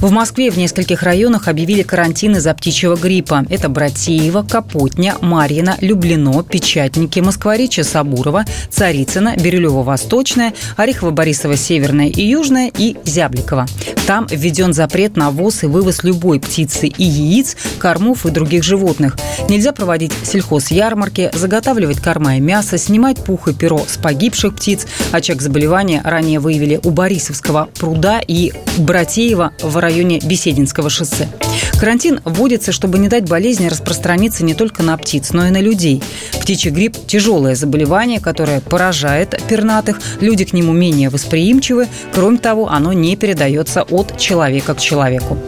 В Москве в нескольких районах объявили карантин из-за птичьего гриппа. Это Братеево, Капотня, Марьино, Люблино, Печатники, Москворечье, Сабурова, Царицына, Бирюлево-Восточная, Орехово-Борисово, Северная и Южная и Зябликова. Там введен запрет на ввоз и вывоз любой птицы и яиц, кормов и других животных. Нельзя проводить сельхозярмарки, заготавливать корма и мясо, снимать пух и перо с погибших птиц. Очаг заболевания ранее выявили у Борисовского пруда и Братеева в районе Бесединского шоссе. Карантин вводится, чтобы не дать болезни распространиться не только на птиц, но и на людей. Птичий грипп – тяжелое заболевание, которое поражает пернатых. Люди к нему менее восприимчивы. Кроме того, оно не передается от человека к человеку.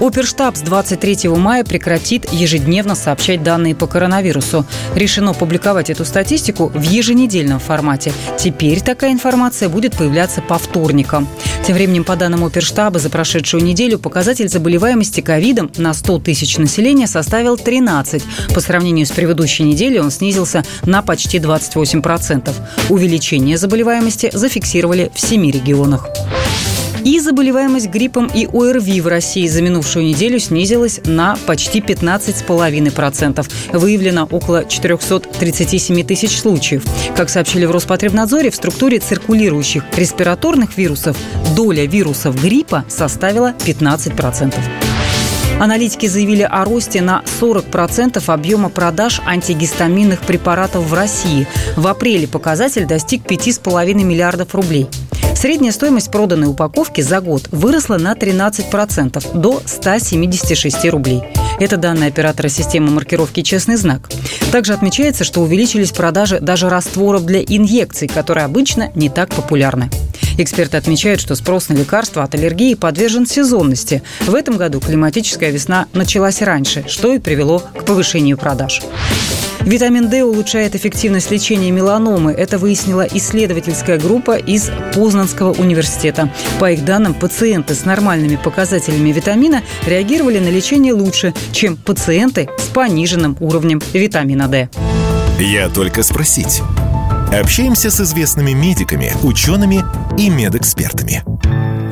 Оперштаб с 23 мая прекратит ежедневно сообщать данные по коронавирусу. Решено публиковать эту статистику в еженедельном формате. Теперь такая информация будет появляться по вторникам. Тем временем, по данным Оперштаба, за прошедшую неделю показатель заболеваемости ковидом на 100 тысяч населения составил 13. По сравнению с предыдущей неделей он снизился на почти 28%. Увеличение заболеваемости зафиксировали в семи регионах. И заболеваемость гриппом и ОРВИ в России за минувшую неделю снизилась на почти 15,5%. Выявлено около 437 тысяч случаев. Как сообщили в Роспотребнадзоре, в структуре циркулирующих респираторных вирусов доля вирусов гриппа составила 15%. Аналитики заявили о росте на 40% объема продаж антигистаминных препаратов в России. В апреле показатель достиг 5,5 миллиардов рублей. Средняя стоимость проданной упаковки за год выросла на 13% до 176 рублей. Это данные оператора системы маркировки «Честный знак». Также отмечается, что увеличились продажи даже растворов для инъекций, которые обычно не так популярны. Эксперты отмечают, что спрос на лекарства от аллергии подвержен сезонности. В этом году климатическая весна началась раньше, что и привело к повышению продаж. Витамин D улучшает эффективность лечения меланомы. Это выяснила исследовательская группа из Познанского университета. По их данным, пациенты с нормальными показателями витамина реагировали на лечение лучше, чем пациенты с пониженным уровнем витамина D. Я только спросить. Общаемся с известными медиками, учеными и медэкспертами.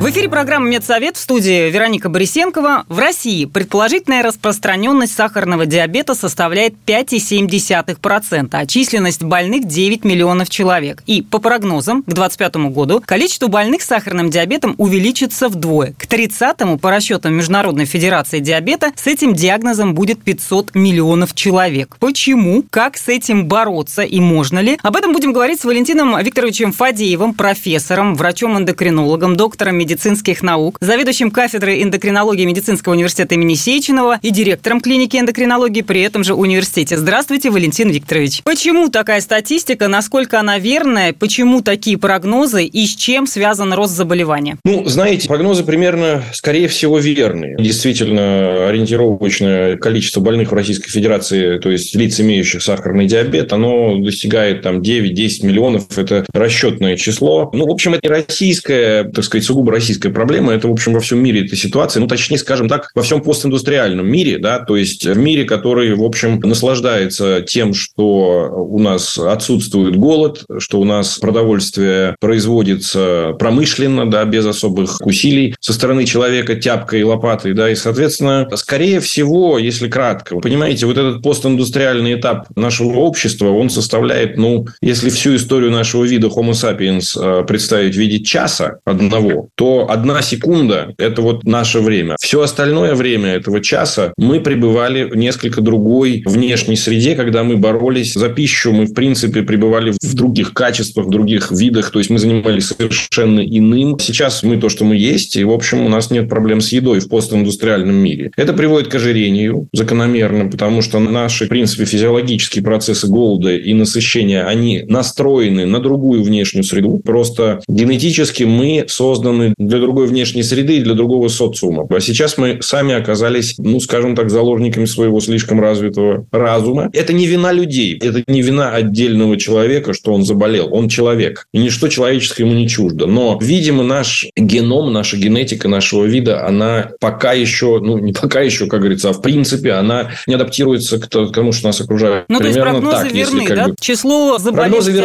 В эфире программа «Медсовет» в студии Вероника Борисенкова. В России предположительная распространенность сахарного диабета составляет 5,7%, а численность больных 9 миллионов человек. И по прогнозам к 2025 году количество больных с сахарным диабетом увеличится вдвое. К 30-му, по расчетам Международной Федерации диабета, с этим диагнозом будет 500 миллионов человек. Почему? Как с этим бороться и можно ли? Об этом будем говорить с Валентином Викторовичем Фадеевым, профессором, врачом-эндокринологом, доктором медицины медицинских наук, заведующим кафедрой эндокринологии Медицинского университета имени Сеченова и директором клиники эндокринологии при этом же университете. Здравствуйте, Валентин Викторович. Почему такая статистика, насколько она верная, почему такие прогнозы и с чем связан рост заболевания? Ну, знаете, прогнозы примерно, скорее всего, верные. Действительно, ориентировочное количество больных в Российской Федерации, то есть лиц, имеющих сахарный диабет, оно достигает там 9-10 миллионов. Это расчетное число. Ну, в общем, это не российская, так сказать, сугубо российская проблема. Это, в общем, во всем мире эта ситуация. Ну, точнее, скажем так, во всем постиндустриальном мире, да, то есть в мире, который, в общем, наслаждается тем, что у нас отсутствует голод, что у нас продовольствие производится промышленно, да, без особых усилий со стороны человека тяпкой и лопатой, да, и, соответственно, скорее всего, если кратко, вы понимаете, вот этот постиндустриальный этап нашего общества, он составляет, ну, если всю историю нашего вида Homo sapiens э, представить в виде часа одного, то то одна секунда – это вот наше время. Все остальное время этого часа мы пребывали в несколько другой внешней среде, когда мы боролись за пищу, мы, в принципе, пребывали в других качествах, в других видах, то есть мы занимались совершенно иным. Сейчас мы то, что мы есть, и, в общем, у нас нет проблем с едой в постиндустриальном мире. Это приводит к ожирению закономерно, потому что наши, в принципе, физиологические процессы голода и насыщения, они настроены на другую внешнюю среду. Просто генетически мы созданы для другой внешней среды и для другого социума. А сейчас мы сами оказались, ну, скажем так, заложниками своего слишком развитого разума. Это не вина людей, это не вина отдельного человека, что он заболел. Он человек. И ничто человеческое ему не чуждо. Но, видимо, наш геном, наша генетика нашего вида, она пока еще, ну, не пока еще, как говорится, а в принципе, она не адаптируется к тому, что нас окружает. Ну, Примерно то есть прогнозы так, верны, если, да? Бы... Число заболевших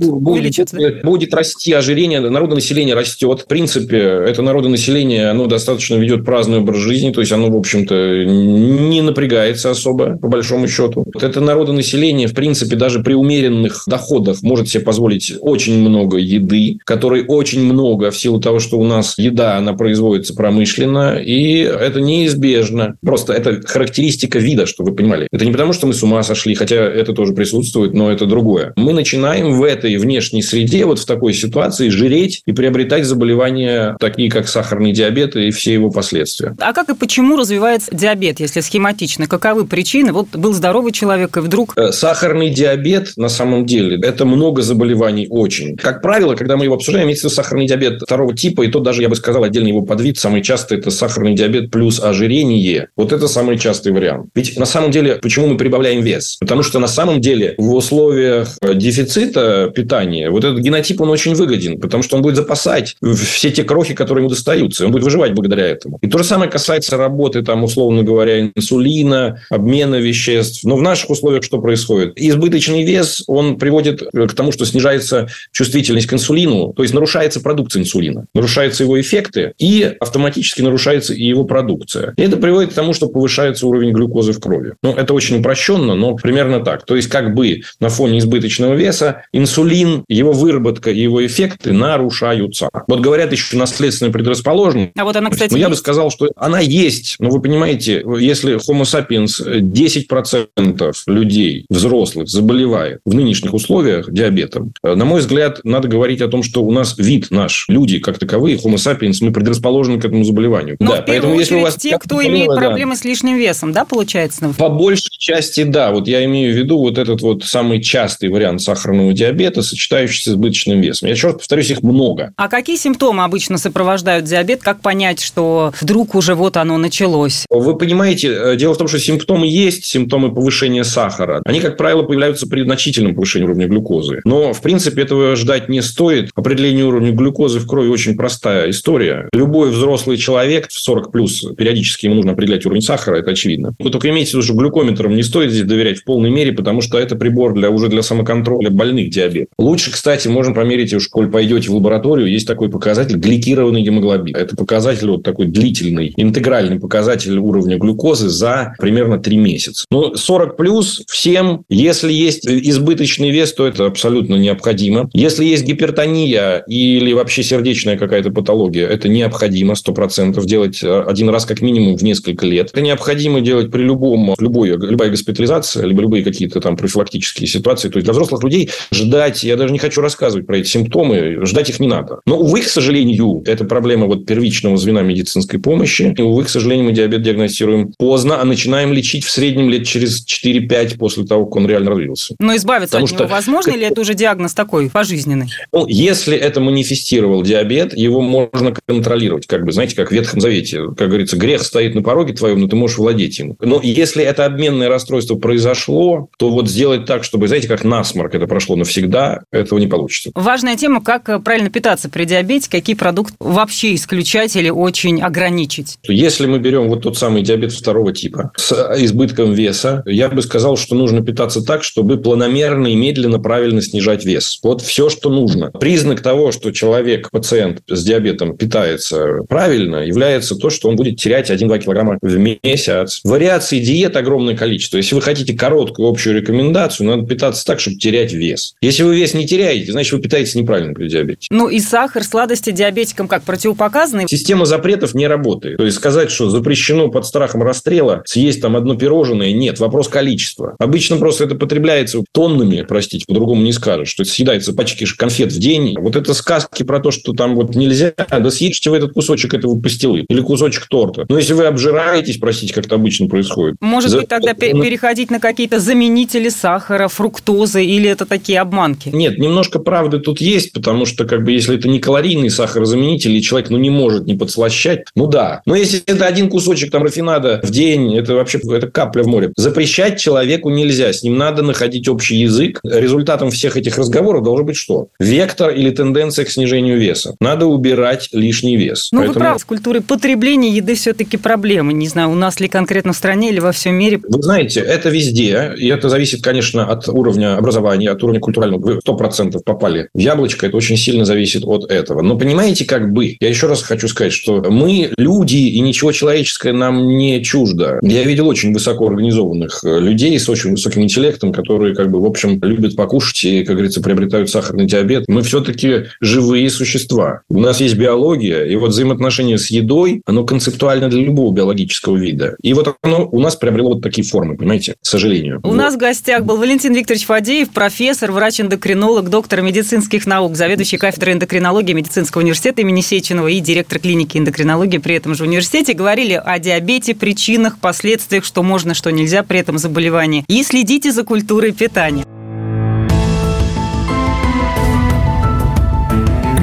увеличиваться? Будет, будет расти ожирение, народонаселение растет. В принципе, это народонаселение, оно достаточно ведет праздный образ жизни, то есть оно, в общем-то, не напрягается особо, по большому счету. Это народонаселение, в принципе, даже при умеренных доходах может себе позволить очень много еды, которой очень много в силу того, что у нас еда, она производится промышленно, и это неизбежно. Просто это характеристика вида, что вы понимали. Это не потому, что мы с ума сошли, хотя это тоже присутствует, но это другое. Мы начинаем в этой внешней среде, вот в такой ситуации, жиреть и приобретать заболевания, такие как сахарный диабет и все его последствия. А как и почему развивается диабет, если схематично? Каковы причины? Вот был здоровый человек, и вдруг... Э, сахарный диабет, на самом деле, это много заболеваний очень. Как правило, когда мы его обсуждаем, имеется сахарный диабет второго типа, и то даже, я бы сказал, отдельно его подвид, самый частый – это сахарный диабет плюс ожирение. Вот это самый частый вариант. Ведь на самом деле, почему мы прибавляем вес? Потому что на самом деле в условиях э, дефицита питания вот этот генотип, он очень выгоден, потому что он будет запасать все те крохи, которые ему достаются. Он будет выживать благодаря этому. И то же самое касается работы, там, условно говоря, инсулина, обмена веществ. Но в наших условиях что происходит? Избыточный вес, он приводит к тому, что снижается чувствительность к инсулину, то есть нарушается продукция инсулина, нарушаются его эффекты, и автоматически нарушается и его продукция. И это приводит к тому, что повышается уровень глюкозы в крови. Ну, это очень упрощенно, но примерно так. То есть, как бы на фоне избыточного веса инсулин, его выработка и его эффекты нарушаются. Вот говорят еще наследственная предрасположенность. А вот она, кстати, но я бы сказал, что она есть. Но вы понимаете, если Homo sapiens 10% людей, взрослых, заболевает в нынешних условиях диабетом, на мой взгляд, надо говорить о том, что у нас вид наш, люди как таковые, Homo sapiens, мы предрасположены к этому заболеванию. Но да, в поэтому если у вас те, кто имеет проблемы да. с лишним весом, да, получается? По большей части, да. Вот я имею в виду вот этот вот самый частый вариант сахарного диабета, сочетающийся с избыточным весом. Я еще раз повторюсь, их много. А какие симптомы обычно сопровождают диабет? Как понять, что вдруг уже вот оно началось? Вы понимаете, э, дело в том, что симптомы есть, симптомы повышения сахара. Они, как правило, появляются при значительном повышении уровня глюкозы. Но, в принципе, этого ждать не стоит. Определение уровня глюкозы в крови очень простая история. Любой взрослый человек в 40 плюс периодически ему нужно определять уровень сахара, это очевидно. Вы только имейте в виду, что глюкометром не стоит здесь доверять в полной мере, потому что это прибор для, уже для самоконтроля больных диабет. Лучше, кстати, можно померить, уж коль пойдете в лабораторию, есть такой показатель гликированный гемоглобин. Это показатель вот такой длительный, интегральный показатель уровня глюкозы за примерно 3 месяца. Но 40 плюс всем, если есть избыточный вес, то это абсолютно необходимо. Если есть гипертония или вообще сердечная какая-то патология, это необходимо 100% делать один раз как минимум в несколько лет. Это необходимо делать при любом, любой, любая госпитализация, либо любые какие-то там профилактические ситуации. То есть, для взрослых людей ждать, я даже не хочу рассказывать про эти симптомы, ждать их не надо. Но, увы, к сожалению, это проблема вот первичного звена медицинской помощи. И, увы, к сожалению, мы диабет диагностируем поздно, а начинаем лечить в среднем лет через 4-5 после того, как он реально развился. Но избавиться Потому от него что... возможно или это уже диагноз такой пожизненный? Ну, если это манифестировал диабет, его можно контролировать. Как бы, знаете, как в Ветхом Завете. Как говорится, грех стоит на пороге твоем, но ты можешь владеть им. Но если это обменное расстройство произошло, то вот сделать так, чтобы, знаете, как насморк это прошло навсегда, этого не получится. Важная тема, как э, правильно питаться при диабете, какие продукты вообще исключать или очень ограничить? Если мы берем вот тот самый диабет второго типа с избытком веса, я бы сказал, что нужно питаться так, чтобы планомерно и медленно правильно снижать вес. Вот все, что нужно. Признак того, что человек, пациент с диабетом питается правильно, является то, что он будет терять 1-2 килограмма в месяц. Вариаций диет огромное количество. Если вы хотите короткую общую рекомендацию, надо питаться так, чтобы терять вес. Если вы вес не теряете, значит, вы питаетесь неправильно при диабете. Ну и сахар, сладости, диабет диабетикам как противопоказаны? Система запретов не работает. То есть сказать, что запрещено под страхом расстрела съесть там одно пирожное, нет. Вопрос количества. Обычно просто это потребляется тоннами, простите, по-другому не скажешь, что съедается пачки конфет в день. Вот это сказки про то, что там вот нельзя, да съешьте вы этот кусочек этого пастилы или кусочек торта. Но если вы обжираетесь, простите, как это обычно происходит. Может за... быть, тогда переходить на какие-то заменители сахара, фруктозы или это такие обманки? Нет, немножко правды тут есть, потому что как бы если это не калорийный сахарозаменитель, и человек ну, не может не подслащать, ну да. Но если это один кусочек там рафинада в день, это вообще это капля в море. Запрещать человеку нельзя, с ним надо находить общий язык. Результатом всех этих разговоров должен быть что? Вектор или тенденция к снижению веса. Надо убирать лишний вес. Ну, Поэтому... вы правы, с культурой потребления еды все-таки проблемы. Не знаю, у нас ли конкретно в стране или во всем мире. Вы знаете, это везде, и это зависит, конечно, от уровня образования, от уровня культурального. Вы 100% попали в яблочко, это очень сильно зависит от этого. Но понимаете, как бы, я еще раз хочу сказать, что мы люди, и ничего человеческое нам не чуждо. Я видел очень высоко организованных э, людей с очень высоким интеллектом, которые, как бы, в общем, любят покушать и, как говорится, приобретают сахарный диабет. Мы все-таки живые существа. У нас есть биология, и вот взаимоотношения с едой, оно концептуально для любого биологического вида. И вот оно у нас приобрело вот такие формы, понимаете, к сожалению. У вот. нас в гостях был Валентин Викторович Фадеев, профессор, врач-эндокринолог, доктор медицинских наук, заведующий кафедрой эндокринологии медицинского университета имени Сеченова и директор клиники эндокринологии при этом же университете. Говорили о диабете, причинах, последствиях, что можно, что нельзя при этом заболевании. И следите за культурой питания.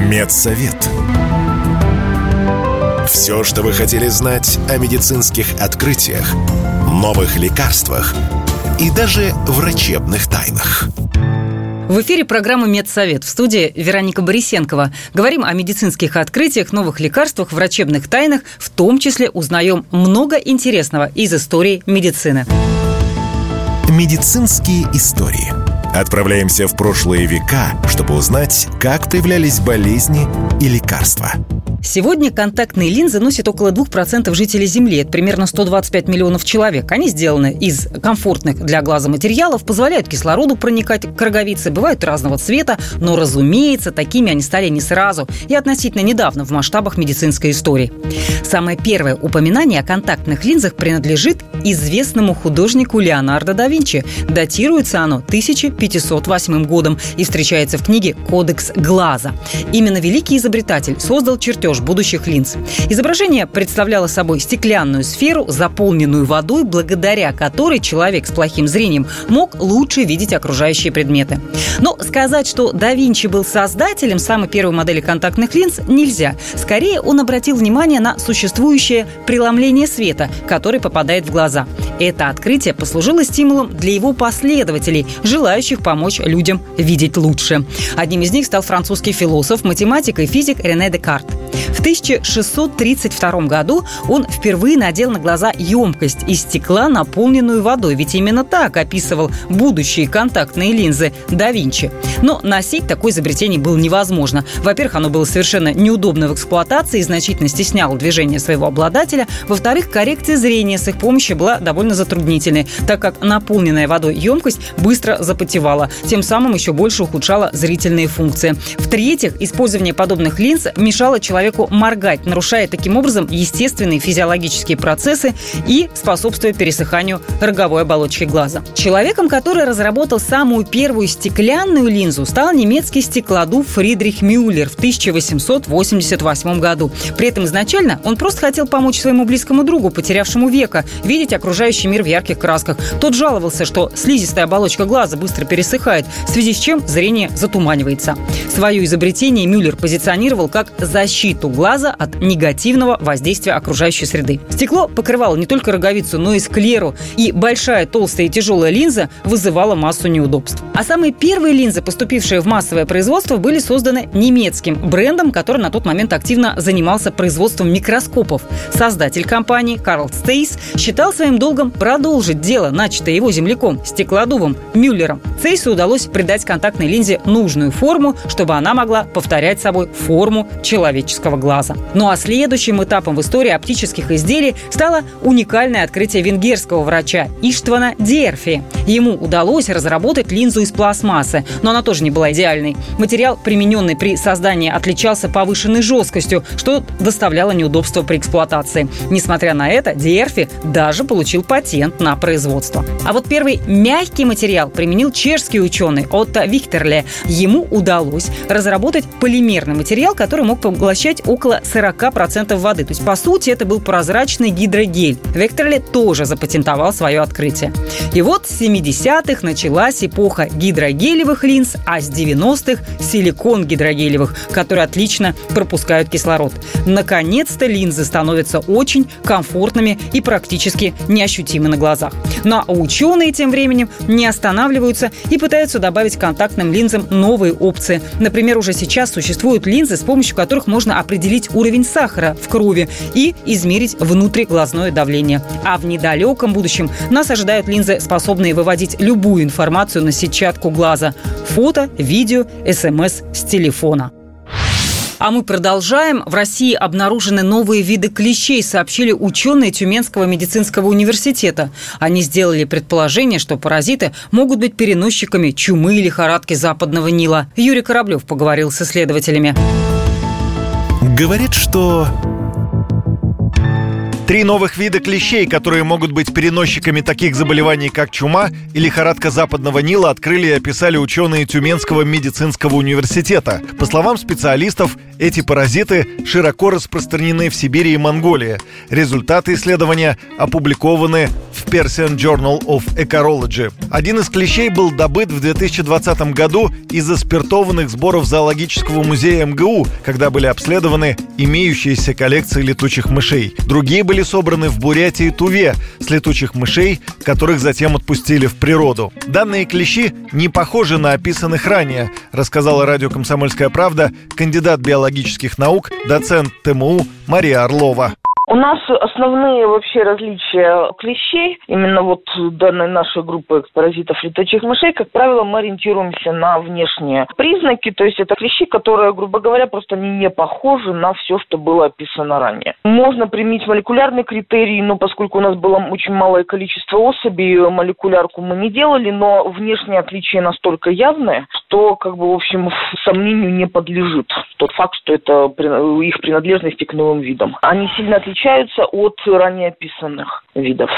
Медсовет. Все, что вы хотели знать о медицинских открытиях, новых лекарствах и даже врачебных тайнах. В эфире программа «Медсовет» в студии Вероника Борисенкова. Говорим о медицинских открытиях, новых лекарствах, врачебных тайнах. В том числе узнаем много интересного из истории медицины. Медицинские истории. Отправляемся в прошлые века, чтобы узнать, как появлялись болезни и лекарства – Сегодня контактные линзы носят около 2% жителей Земли. Это примерно 125 миллионов человек. Они сделаны из комфортных для глаза материалов, позволяют кислороду проникать к роговице, бывают разного цвета, но, разумеется, такими они стали не сразу и относительно недавно в масштабах медицинской истории. Самое первое упоминание о контактных линзах принадлежит известному художнику Леонардо да Винчи. Датируется оно 1508 годом и встречается в книге «Кодекс глаза». Именно великий изобретатель создал чертеж будущих линз. Изображение представляло собой стеклянную сферу, заполненную водой, благодаря которой человек с плохим зрением мог лучше видеть окружающие предметы. Но сказать, что да Винчи был создателем самой первой модели контактных линз, нельзя. Скорее, он обратил внимание на существующее преломление света, который попадает в глаза. Это открытие послужило стимулом для его последователей, желающих помочь людям видеть лучше. Одним из них стал французский философ, математик и физик Рене Декарт. В 1632 году он впервые надел на глаза емкость из стекла, наполненную водой. Ведь именно так описывал будущие контактные линзы да Винчи. Но носить такое изобретение было невозможно. Во-первых, оно было совершенно неудобно в эксплуатации и значительно стесняло движение своего обладателя. Во-вторых, коррекция зрения с их помощью была довольно затруднительной, так как наполненная водой емкость быстро запотевала, тем самым еще больше ухудшала зрительные функции. В-третьих, использование подобных линз мешало человеку моргать, нарушая таким образом естественные физиологические процессы и способствуя пересыханию роговой оболочки глаза. Человеком, который разработал самую первую стеклянную линзу, стал немецкий стеклодув Фридрих Мюллер в 1888 году. При этом изначально он просто хотел помочь своему близкому другу, потерявшему века, видеть окружающий мир в ярких красках. Тот жаловался, что слизистая оболочка глаза быстро пересыхает, в связи с чем зрение затуманивается. Свое изобретение Мюллер позиционировал как защиту глаза от негативного воздействия окружающей среды. Стекло покрывало не только роговицу, но и склеру, и большая толстая и тяжелая линза вызывала массу неудобств. А самые первые линзы, поступившие в массовое производство, были созданы немецким брендом, который на тот момент активно занимался производством микроскопов. Создатель компании Карл Стейс считал своим долгом продолжить дело, начатое его земляком, стеклодувом Мюллером. Цейсу удалось придать контактной линзе нужную форму, чтобы она могла повторять собой форму человеческого глаза. Ну а следующим этапом в истории оптических изделий стало уникальное открытие венгерского врача Иштвана Дерфи. Ему удалось разработать линзу из пластмассы, но она тоже не была идеальной. Материал, примененный при создании, отличался повышенной жесткостью, что доставляло неудобства при эксплуатации. Несмотря на это, Диерфи даже получил патент на производство. А вот первый мягкий материал применил чешский ученый Отто Виктерле. Ему удалось разработать полимерный материал, который мог поглощать около 40% воды. То есть, по сути, это был прозрачный гидрогель. Виктерле тоже запатентовал свое открытие. И вот с 70-х началась эпоха гидрогелевых линз, а с 90-х – силикон гидрогелевых, которые отлично пропускают кислород. Наконец-то линзы становятся очень комфортными и практически неощутимы на глазах. Ну а ученые тем временем не останавливаются и пытаются добавить контактным линзам новые опции. Например, уже сейчас существуют линзы, с помощью которых можно определить уровень сахара в крови и измерить внутриглазное давление. А в недалеком будущем нас ожидают линзы, способные выводить любую информацию на сетчатку глаза. Фото, видео, смс с телефона. А мы продолжаем. В России обнаружены новые виды клещей, сообщили ученые Тюменского медицинского университета. Они сделали предположение, что паразиты могут быть переносчиками чумы и лихорадки западного Нила. Юрий Кораблев поговорил с исследователями. Говорит, что Три новых вида клещей, которые могут быть переносчиками таких заболеваний, как чума и лихорадка западного Нила, открыли и описали ученые Тюменского медицинского университета. По словам специалистов, эти паразиты широко распространены в Сибири и Монголии. Результаты исследования опубликованы в Persian Journal of Ecology. Один из клещей был добыт в 2020 году из аспиртованных сборов зоологического музея МГУ, когда были обследованы имеющиеся коллекции летучих мышей. Другие были собраны в Бурятии и Туве с летучих мышей, которых затем отпустили в природу. Данные клещи не похожи на описанных ранее, рассказала радио «Комсомольская правда» кандидат биологических наук, доцент ТМУ Мария Орлова. У нас основные вообще различия клещей, именно вот данной нашей группы паразитов летучих мышей, как правило, мы ориентируемся на внешние признаки, то есть это клещи, которые, грубо говоря, просто они не похожи на все, что было описано ранее. Можно применить молекулярный критерий, но поскольку у нас было очень малое количество особей, молекулярку мы не делали, но внешние отличия настолько явные, что, как бы, в общем, сомнению не подлежит тот факт, что это их принадлежности к новым видам. Они сильно отличаются от ранее описанных видов.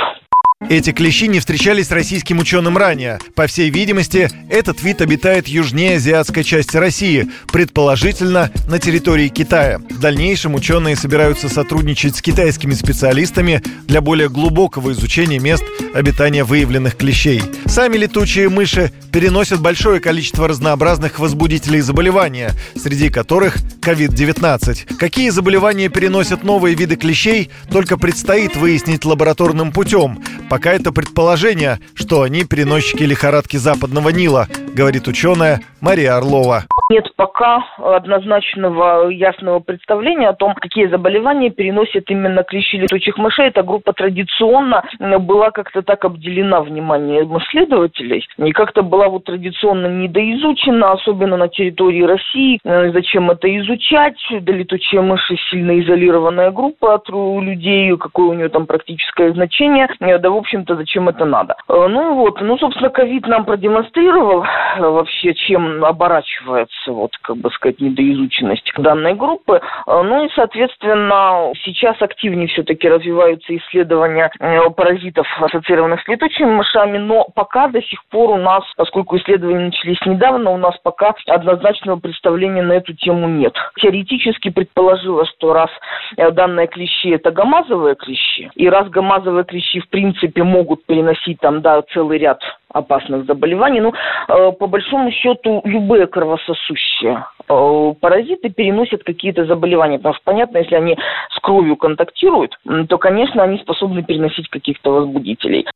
Эти клещи не встречались российским ученым ранее. По всей видимости, этот вид обитает южнее азиатской части России, предположительно на территории Китая. В дальнейшем ученые собираются сотрудничать с китайскими специалистами для более глубокого изучения мест обитания выявленных клещей. Сами летучие мыши переносят большое количество разнообразных возбудителей заболевания, среди которых COVID-19. Какие заболевания переносят новые виды клещей, только предстоит выяснить лабораторным путем. Пока это предположение, что они переносчики лихорадки западного Нила, говорит ученая Мария Орлова. Нет пока однозначного ясного представления о том, какие заболевания переносят именно клещи летучих мышей. Эта группа традиционно была как-то так обделена вниманием исследователей и как-то была вот традиционно недоизучена, особенно на территории России. Э, зачем это изучать? Да летучие мыши сильно изолированная группа от людей, какое у нее там практическое значение. Э, да, в общем-то, зачем это надо? Э, ну вот, ну, собственно, ковид нам продемонстрировал вообще, чем оборачивается вот, как бы сказать, недоизученность данной группы. Э, ну и, соответственно, сейчас активнее все-таки развиваются исследования э, паразитов, ассоциированных с летучими мышами, но пока до сих пор у нас, поскольку исследования начались недавно, у нас пока однозначного представления на эту тему нет. Теоретически предположилось, что раз э, данные клещи это гамазовые клещи, и раз гамазовые клещи в принципе могут переносить там, да, целый ряд опасных заболеваний. Ну, по большому счету, любые кровососущие э, паразиты переносят какие-то заболевания. Потому что, понятно, если они с кровью контактируют, то, конечно, они способны переносить каких-то возбудителей.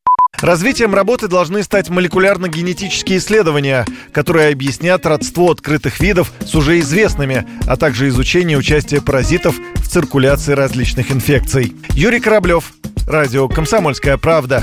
Развитием работы должны стать молекулярно-генетические исследования, которые объяснят родство открытых видов с уже известными, а также изучение участия паразитов в циркуляции различных инфекций. Юрий Кораблев, Радио «Комсомольская правда».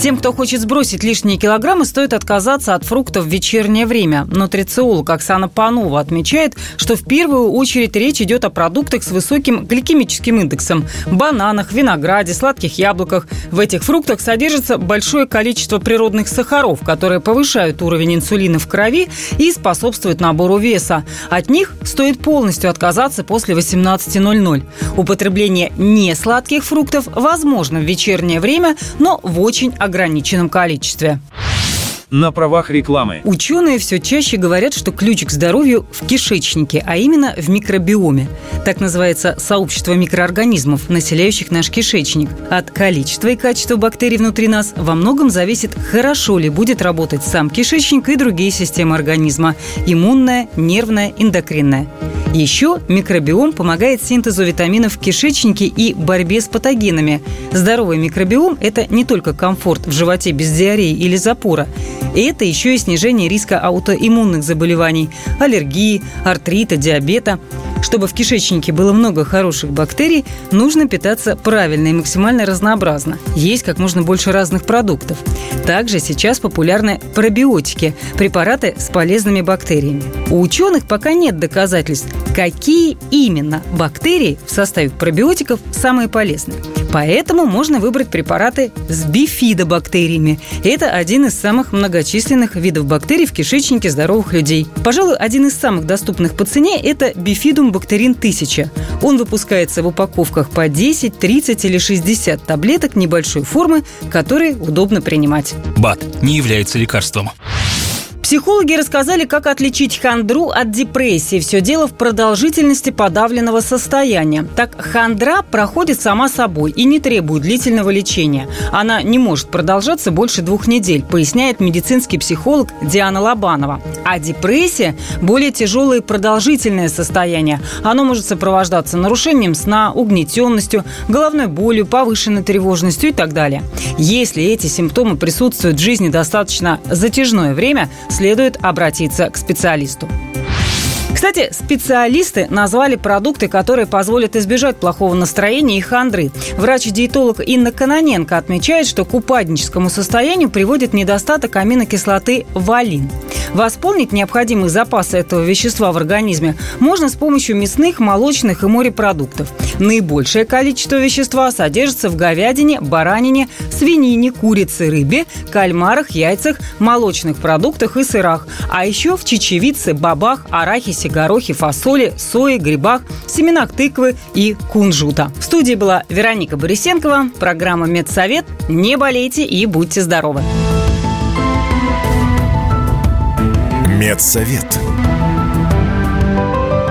Тем, кто хочет сбросить лишние килограммы, стоит отказаться от фруктов в вечернее время. Нутрициолог Оксана Панова отмечает, что в первую очередь речь идет о продуктах с высоким гликемическим индексом – бананах, винограде, сладких яблоках. В этих фруктах содержится большое количество природных сахаров, которые повышают уровень инсулина в крови и способствуют набору веса. От них стоит полностью отказаться после 18.00. Употребление несладких фруктов возможно в вечернее время, но в очень ограниченном количестве на правах рекламы. Ученые все чаще говорят, что ключ к здоровью в кишечнике, а именно в микробиоме. Так называется сообщество микроорганизмов, населяющих наш кишечник. От количества и качества бактерий внутри нас во многом зависит, хорошо ли будет работать сам кишечник и другие системы организма – иммунная, нервная, эндокринная. Еще микробиом помогает синтезу витаминов в кишечнике и борьбе с патогенами. Здоровый микробиом – это не только комфорт в животе без диареи или запора. И это еще и снижение риска аутоиммунных заболеваний, аллергии, артрита, диабета. Чтобы в кишечнике было много хороших бактерий, нужно питаться правильно и максимально разнообразно. Есть как можно больше разных продуктов. Также сейчас популярны пробиотики – препараты с полезными бактериями. У ученых пока нет доказательств, какие именно бактерии в составе пробиотиков самые полезные. Поэтому можно выбрать препараты с бифидобактериями. Это один из самых многочисленных видов бактерий в кишечнике здоровых людей. Пожалуй, один из самых доступных по цене – это бифидум бактерин 1000. Он выпускается в упаковках по 10, 30 или 60 таблеток небольшой формы, которые удобно принимать. БАД не является лекарством. Психологи рассказали, как отличить хандру от депрессии. Все дело в продолжительности подавленного состояния. Так, хандра проходит сама собой и не требует длительного лечения. Она не может продолжаться больше двух недель, поясняет медицинский психолог Диана Лобанова. А депрессия – более тяжелое и продолжительное состояние. Оно может сопровождаться нарушением сна, угнетенностью, головной болью, повышенной тревожностью и так далее. Если эти симптомы присутствуют в жизни достаточно затяжное время – следует обратиться к специалисту. Кстати, специалисты назвали продукты, которые позволят избежать плохого настроения и хандры. Врач-диетолог Инна Каноненко отмечает, что к упадническому состоянию приводит недостаток аминокислоты валин. Восполнить необходимые запасы этого вещества в организме можно с помощью мясных, молочных и морепродуктов. Наибольшее количество вещества содержится в говядине, баранине, свинине, курице, рыбе, кальмарах, яйцах, молочных продуктах и сырах, а еще в чечевице, бобах, арахисе, горохе, фасоли, сое, грибах, семенах тыквы и кунжута. В студии была Вероника Борисенкова, программа «Медсовет». Не болейте и будьте здоровы! Медсовет.